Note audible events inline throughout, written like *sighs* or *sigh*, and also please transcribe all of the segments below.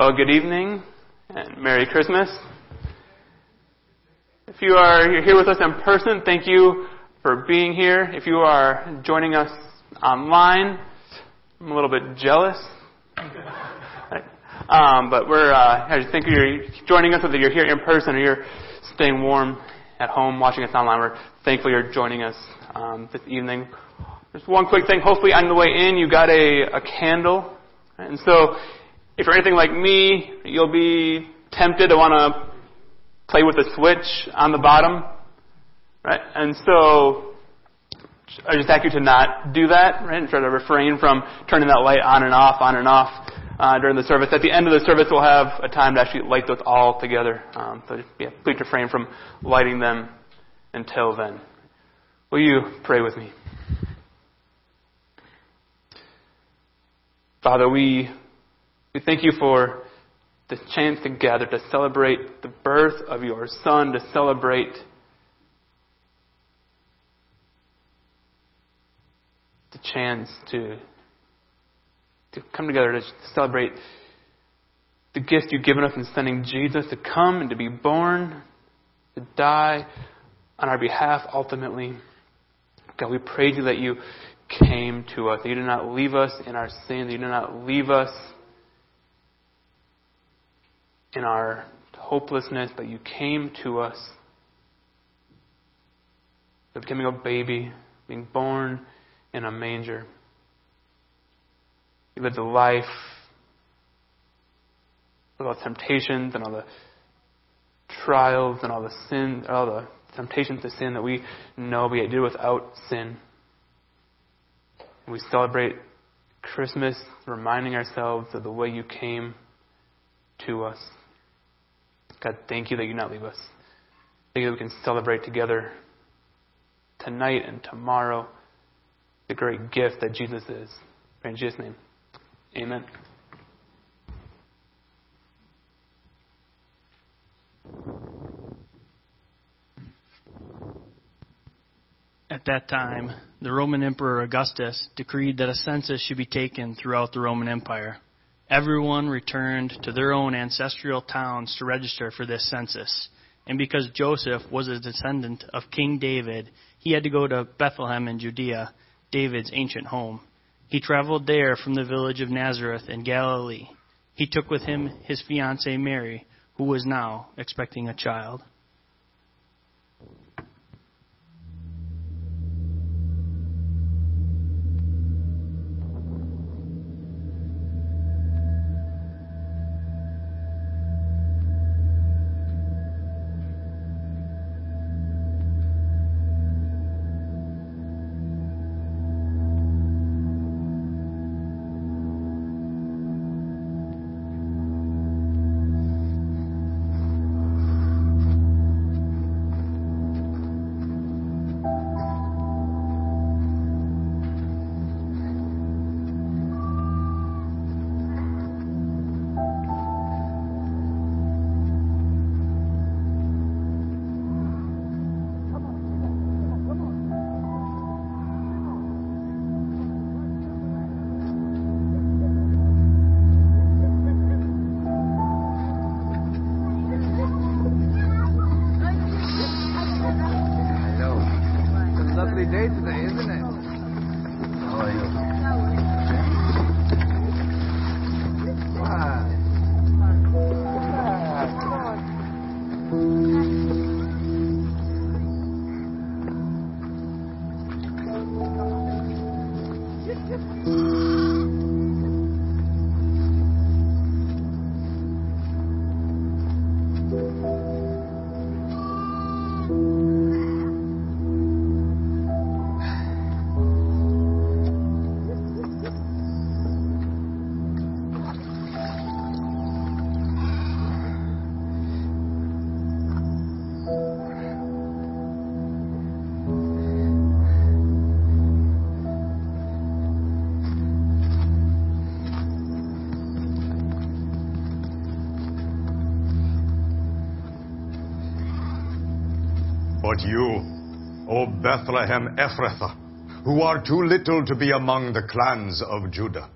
Well, good evening and Merry Christmas. If you are here with us in person, thank you for being here. If you are joining us online, I'm a little bit jealous. *laughs* Um, but we're, uh, I think you're joining us, whether you're here in person or you're staying warm at home watching us online. We're thankful you're joining us um, this evening. Just one quick thing. Hopefully, on the way in, you got a, a candle. And so, if you're anything like me, you'll be tempted to want to play with the switch on the bottom, right? And so, I just ask you to not do that, right? And try to refrain from turning that light on and off, on and off uh, during the service. At the end of the service, we'll have a time to actually light those all together. Um, so, yeah, please refrain from lighting them until then. Will you pray with me? Father, we we thank you for this chance to gather to celebrate the birth of your Son, to celebrate the chance to, to come together to celebrate the gift you've given us in sending Jesus to come and to be born, to die on our behalf ultimately. God, we praise you that you came to us, that you did not leave us in our sin, that you did not leave us in our hopelessness, but you came to us, becoming a baby, being born in a manger. You lived a life with all the temptations and all the trials and all the sin, all the temptations to sin that we know, yet did without sin. We celebrate Christmas reminding ourselves of the way you came to us. God, thank you that you not leave us. Thank you that we can celebrate together tonight and tomorrow the great gift that Jesus is. In Jesus' name, amen. At that time, the Roman Emperor Augustus decreed that a census should be taken throughout the Roman Empire. Everyone returned to their own ancestral towns to register for this census. And because Joseph was a descendant of King David, he had to go to Bethlehem in Judea, David's ancient home. He traveled there from the village of Nazareth in Galilee. He took with him his fiancee Mary, who was now expecting a child. day today, isn't it? But you, O Bethlehem Ephrathah, who are too little to be among the clans of Judah,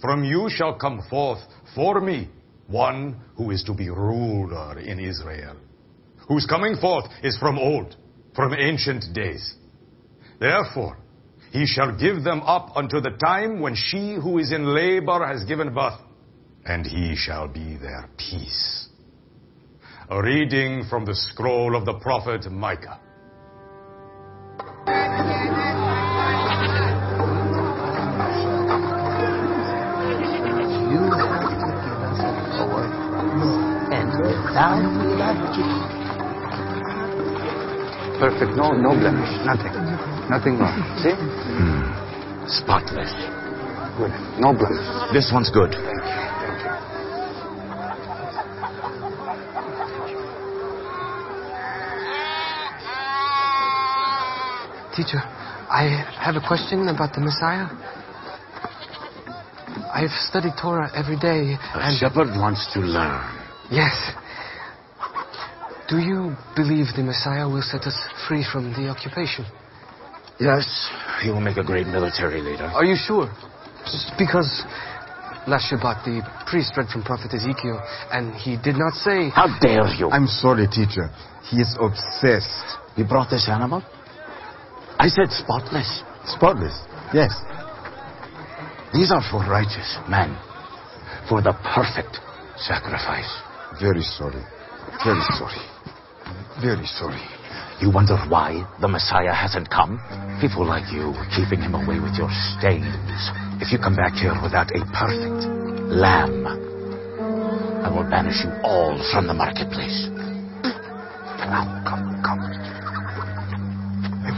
from you shall come forth for me one who is to be ruler in Israel, whose coming forth is from old, from ancient days. Therefore, he shall give them up unto the time when she who is in labor has given birth, and he shall be their peace. A reading from the scroll of the prophet Micah. You have given us power, and without Perfect. No, no blemish. Nothing. Nothing wrong. See? Hmm. Spotless. Good. No blemish. This one's good. Teacher, I have a question about the Messiah. I've studied Torah every day, A and shepherd wants to learn. yes. Do you believe the Messiah will set us free from the occupation? Yes, he will make a great military leader. Are you sure? Just because last Shabbat the priest read from Prophet Ezekiel, and he did not say. How dare you? I'm sorry, teacher. He is obsessed. You brought this animal? I said spotless. Spotless. Yes. These are for righteous men. For the perfect sacrifice. Very sorry. Very sorry. Very sorry. You wonder why the Messiah hasn't come? People like you keeping him away with your stains. If you come back here without a perfect lamb, I will banish you all from the marketplace. Now, come, come. I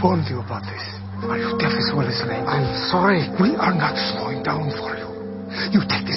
warned you about this. Are you deaf as well as lame? I'm sorry. We are not slowing down for you. You take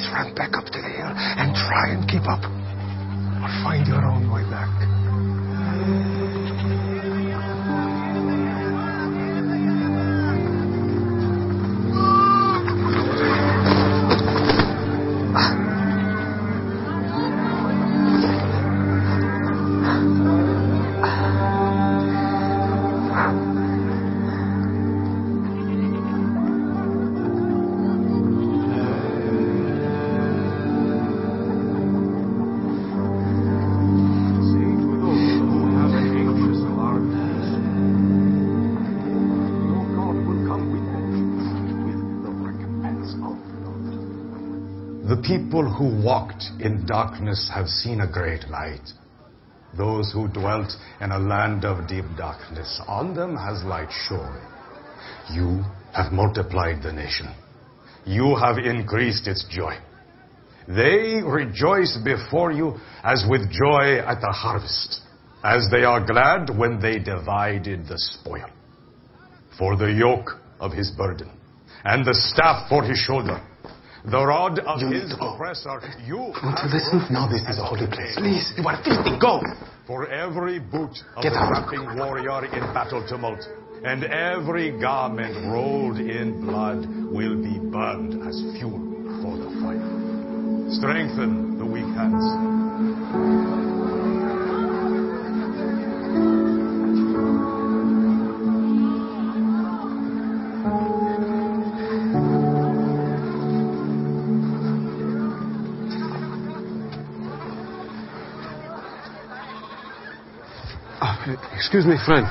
people who walked in darkness have seen a great light. Those who dwelt in a land of deep darkness, on them has light shone. You have multiplied the nation. You have increased its joy. They rejoice before you as with joy at the harvest, as they are glad when they divided the spoil. For the yoke of his burden, and the staff for his shoulder, the rod of You his oppressor, you Want to listen? Now this is a holy place. Please. You are feasting. Go! For every boot of Get the out. tramping warrior in battle tumult, and every garment rolled in blood will be burned as fuel for the fire. Strengthen the weak hands. Excuse me, friend.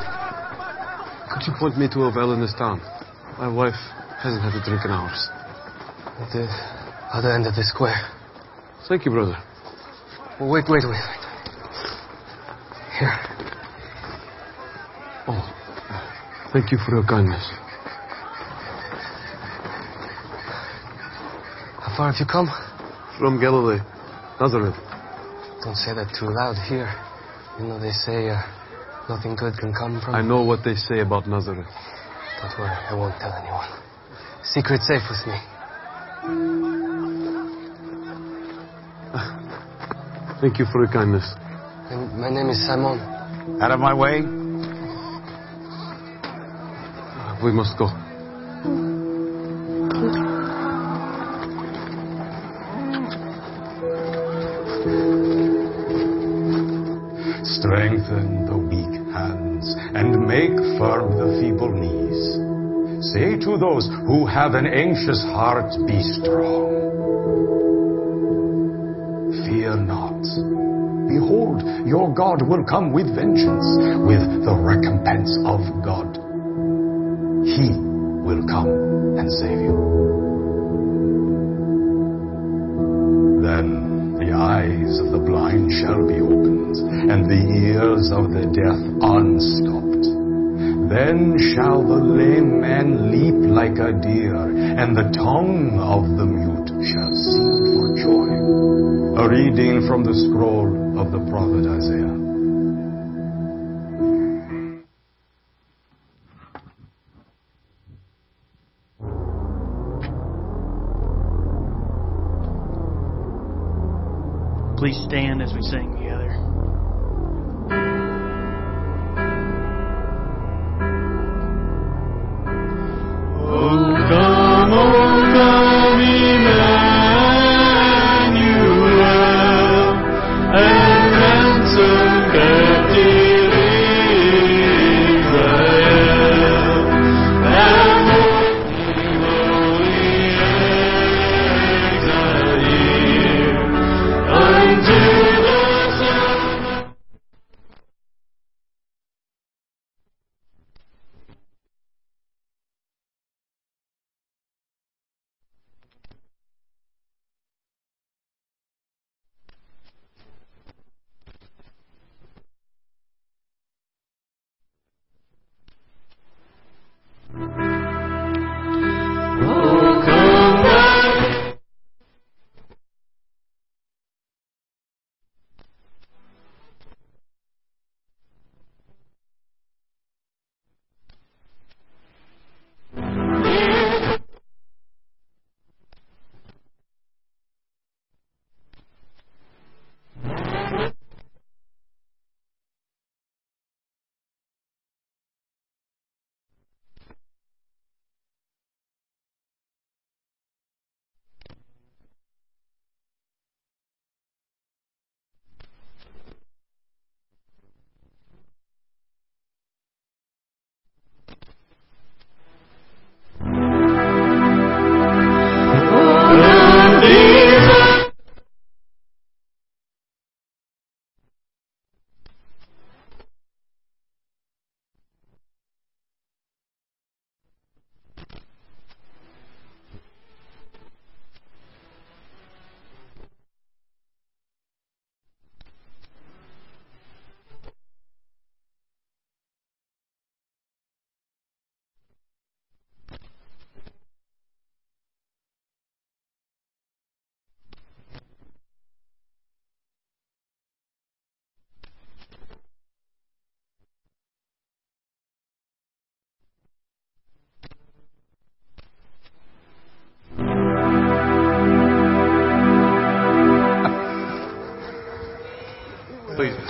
Could you point me to a well in this town? My wife hasn't had a drink in hours. At the other end of the square. Thank you, brother. Oh, wait, wait, wait, wait. Here. Oh, thank you for your kindness. How far have you come? From Galilee, Nazareth. Don't say that too loud here. You know they say uh, nothing good can come from. I know what they say about Nazareth. Don't worry, I won't tell anyone. Secret safe with me. *laughs* Thank you for your kindness. And my name is Simon. Out of my way. We must go. Strengthen the weak hands and make firm the feeble knees. Say to those who have an anxious heart, be strong. Fear not. Behold, your God will come with vengeance, with the recompense of God. He will come and save you. Then the eyes of the blind shall be opened, and the ears of the deaf unstopped. Then shall the lame man leap like a deer, and the tongue of the mute shall sing for joy. A reading from the scroll of the prophet Isaiah. Please stand as we sing together.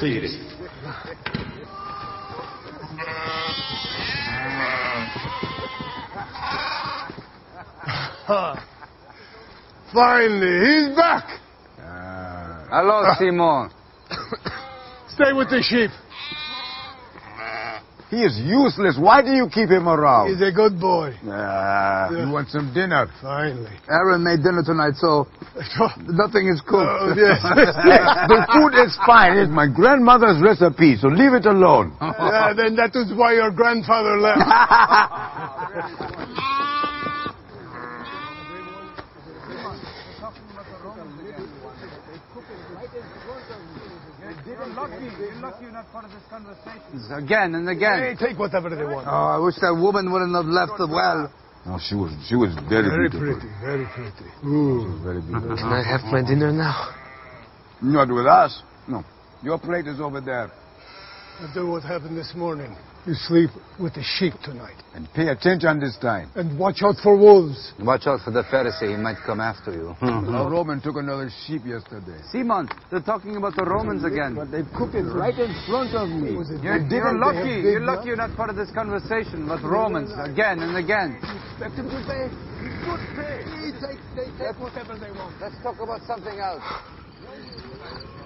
Please, *laughs* please. Finally, he's back. Ah. Hello, Simon. *coughs* Stay with the sheep. He is useless. Why do you keep him around? He's a good boy. Ah, you want some dinner? Finally. Aaron made dinner tonight, so *laughs* nothing is cooked. Oh, yes. *laughs* the food is fine. It's my grandmother's recipe, so leave it alone. yeah, then that is why your grandfather left. *laughs* Again and again. Hey, take whatever they want. Oh, I wish that woman wouldn't have left the well. No, she was she was very, Very beautiful. pretty, very pretty. Very beautiful. Can I have my dinner now? Not with us. No. Your plate is over there. After what happened this morning, you sleep with the sheep tonight. And pay attention this time. And watch out for wolves. Watch out for the Pharisee. He might come after you. *laughs* A Roman took another sheep yesterday. Simon, they're talking about the Romans again. But they cooked it right in front of me. Was it You're, you're lucky. You're deal? lucky you're not part of this conversation. But Romans, again and again. Expect them to pay. Good pay. They take, they take whatever they want. Let's talk about something else. *sighs* *laughs*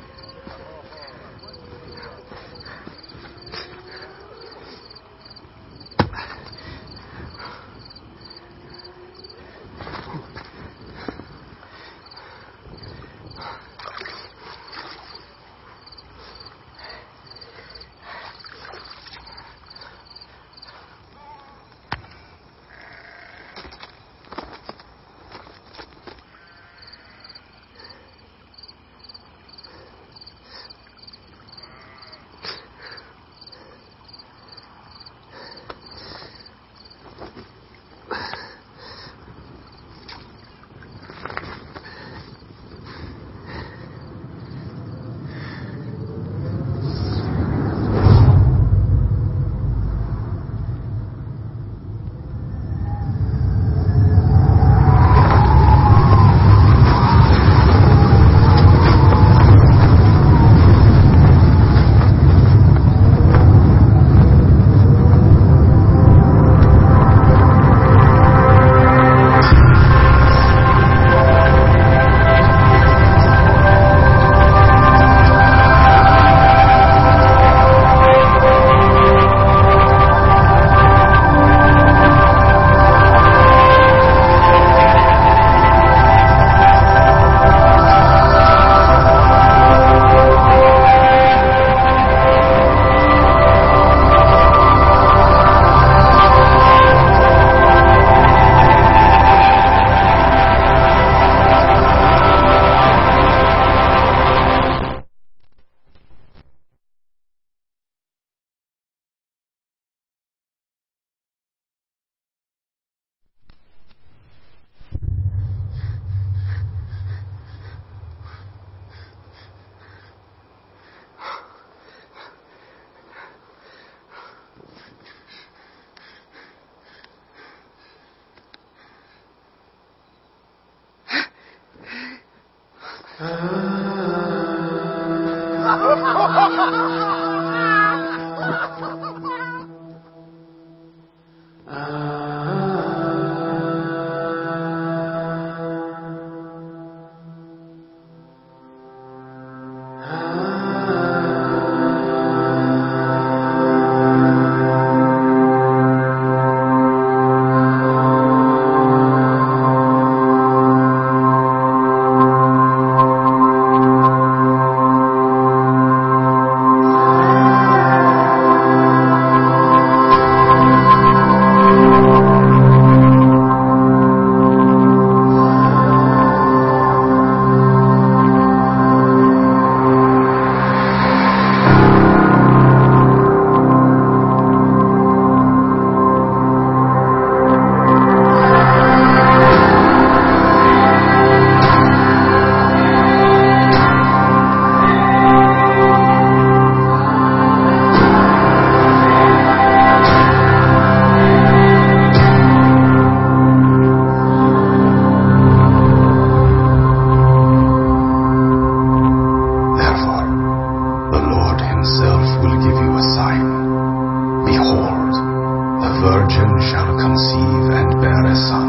virgin shall conceive and bear a son.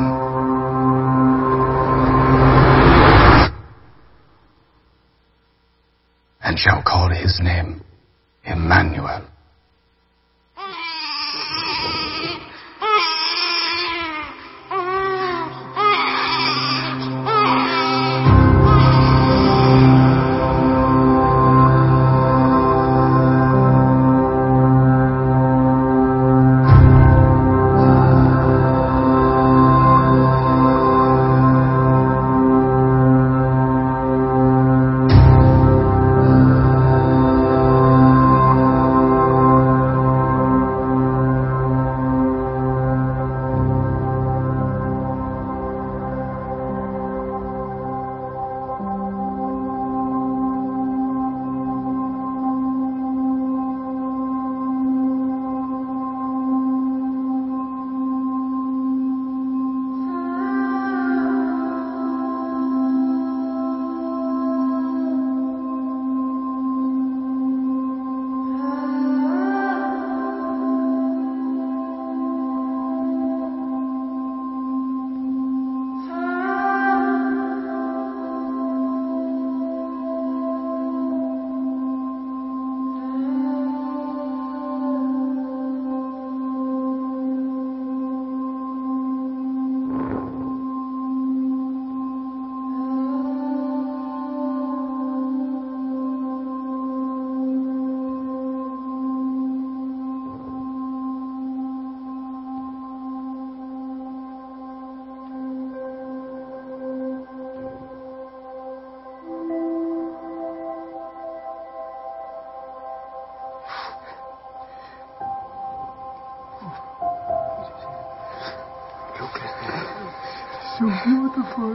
And shall call his name Emmanuel. Beautiful.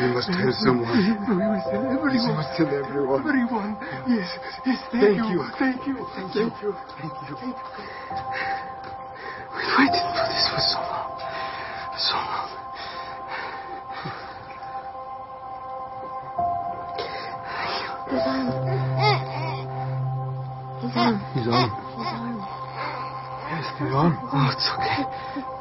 We must tell someone. We must tell everyone. We must tell everyone. Everyone. Yes, yes, thank, Thank you. you. Thank you. Thank you. Thank you. We waited for this for so long. So long. His arm. His arm. His arm. His arm. Yes, his arm. Oh, it's okay.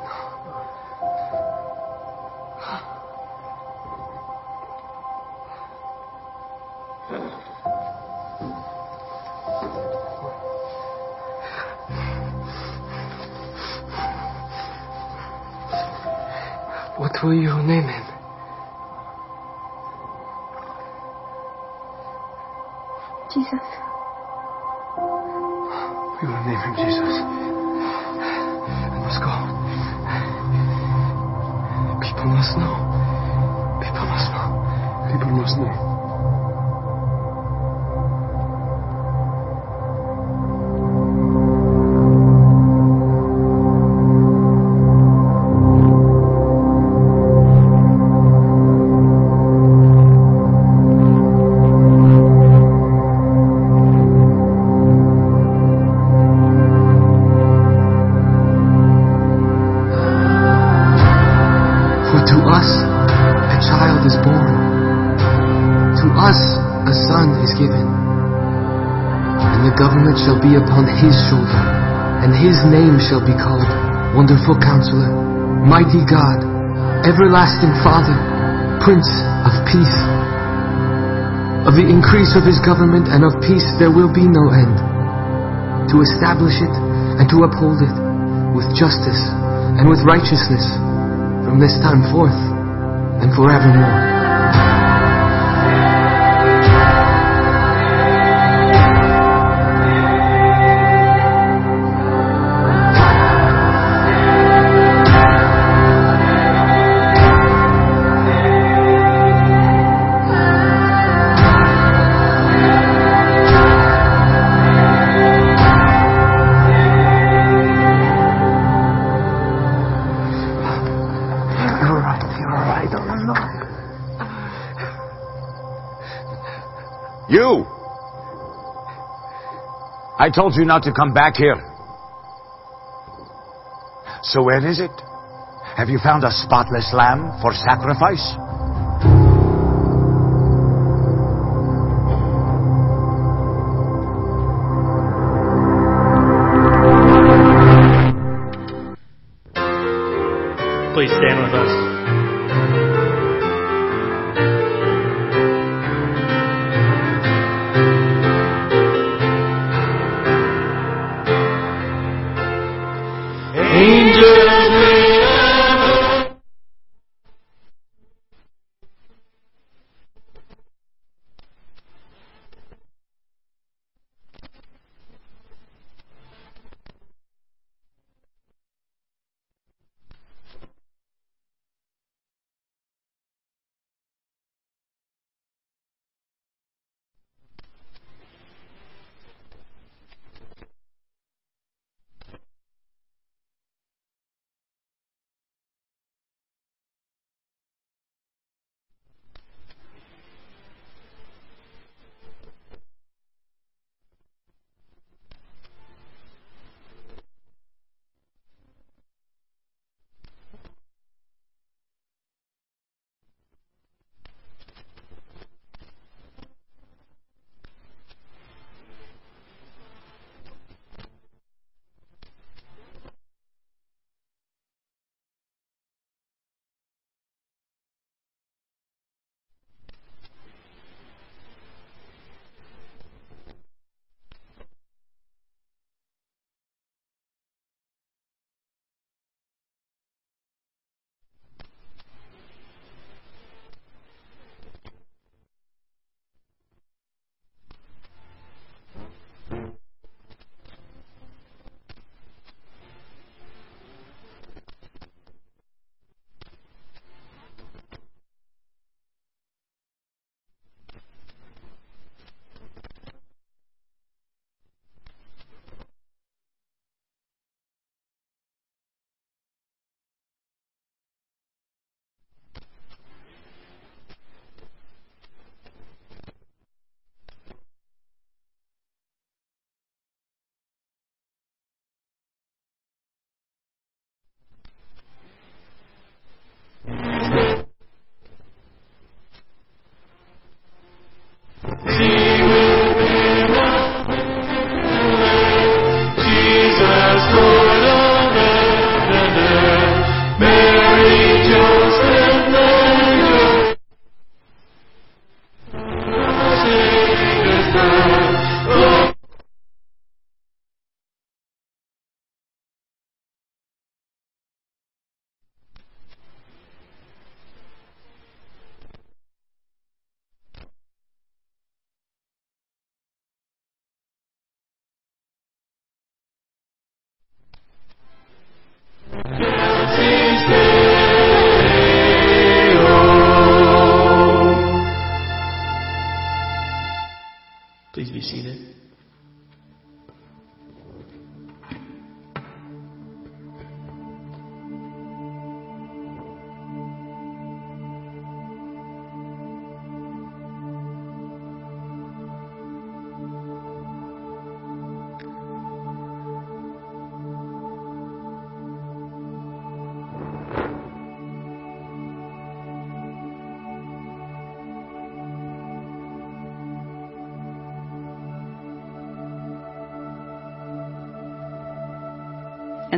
Will you name him? Jesus. We will name him Jesus. I must go. People must know. People must know. People must know. His shoulder, and his name shall be called Wonderful Counselor, Mighty God, Everlasting Father, Prince of Peace. Of the increase of his government and of peace there will be no end, to establish it and to uphold it with justice and with righteousness from this time forth and forevermore. I told you not to come back here. So where is it? Have you found a spotless lamb for sacrifice?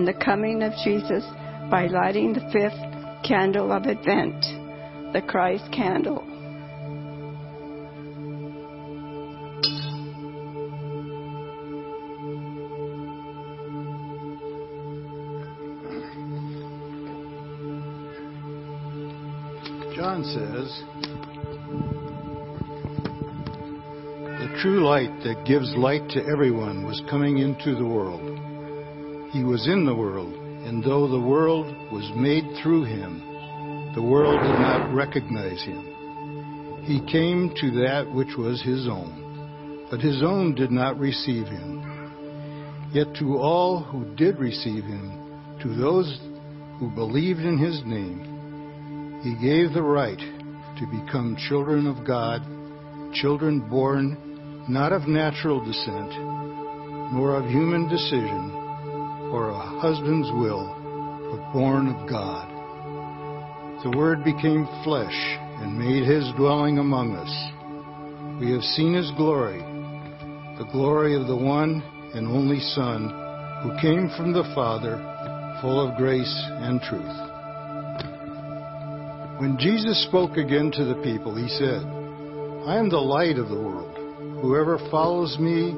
And the coming of Jesus by lighting the fifth candle of Advent, the Christ candle. John says, The true light that gives light to everyone was coming into the world. Was in the world, and though the world was made through him, the world did not recognize him. He came to that which was his own, but his own did not receive him. Yet to all who did receive him, to those who believed in his name, he gave the right to become children of God, children born not of natural descent, nor of human decision, or a husband's will, but born of God. The Word became flesh and made his dwelling among us. We have seen his glory, the glory of the one and only Son, who came from the Father, full of grace and truth. When Jesus spoke again to the people, he said, I am the light of the world. Whoever follows me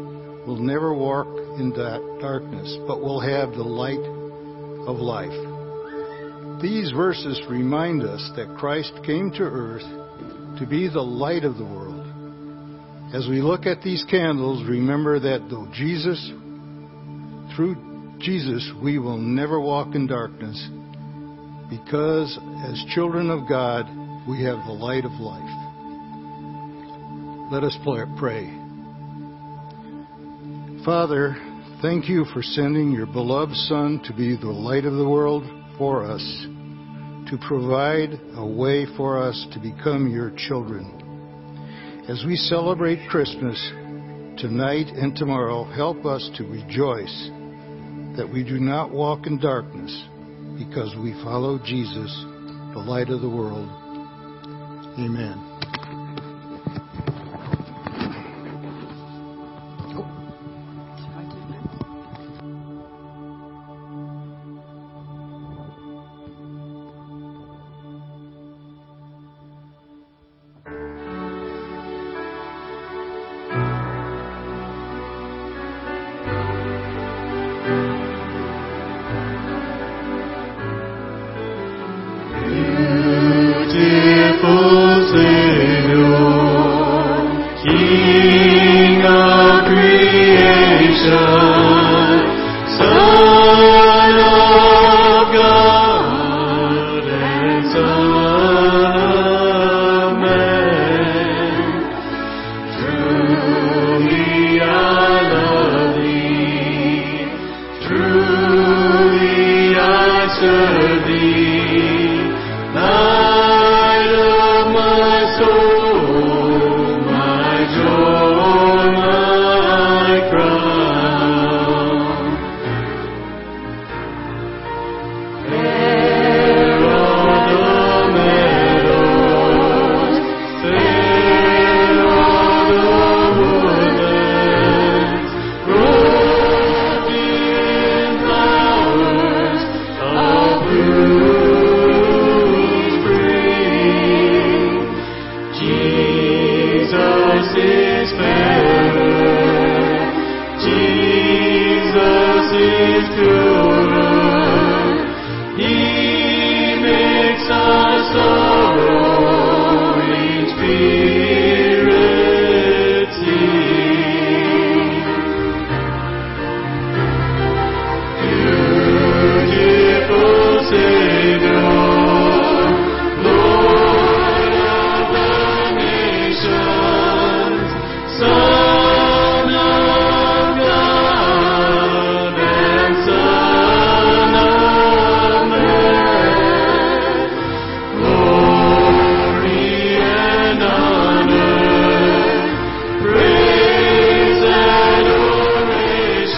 will never walk in that darkness, but will have the light of life. These verses remind us that Christ came to earth to be the light of the world. As we look at these candles, remember that though Jesus, through Jesus, we will never walk in darkness, because as children of God, we have the light of life. Let us pray. Father, thank you for sending your beloved Son to be the light of the world for us, to provide a way for us to become your children. As we celebrate Christmas tonight and tomorrow, help us to rejoice that we do not walk in darkness because we follow Jesus, the light of the world. Amen.